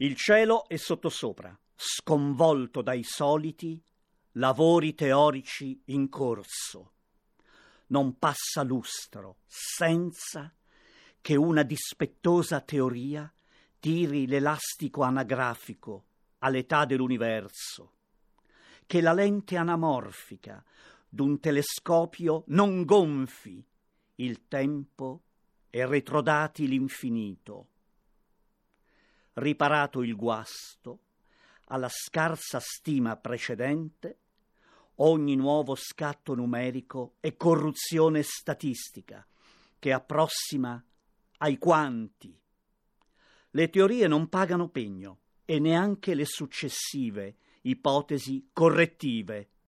Il cielo è sottosopra, sconvolto dai soliti lavori teorici in corso. Non passa lustro senza che una dispettosa teoria tiri l'elastico anagrafico all'età dell'universo, che la lente anamorfica d'un telescopio non gonfi il tempo e retrodati l'infinito riparato il guasto alla scarsa stima precedente, ogni nuovo scatto numerico è corruzione statistica che approssima ai quanti. Le teorie non pagano pegno e neanche le successive ipotesi correttive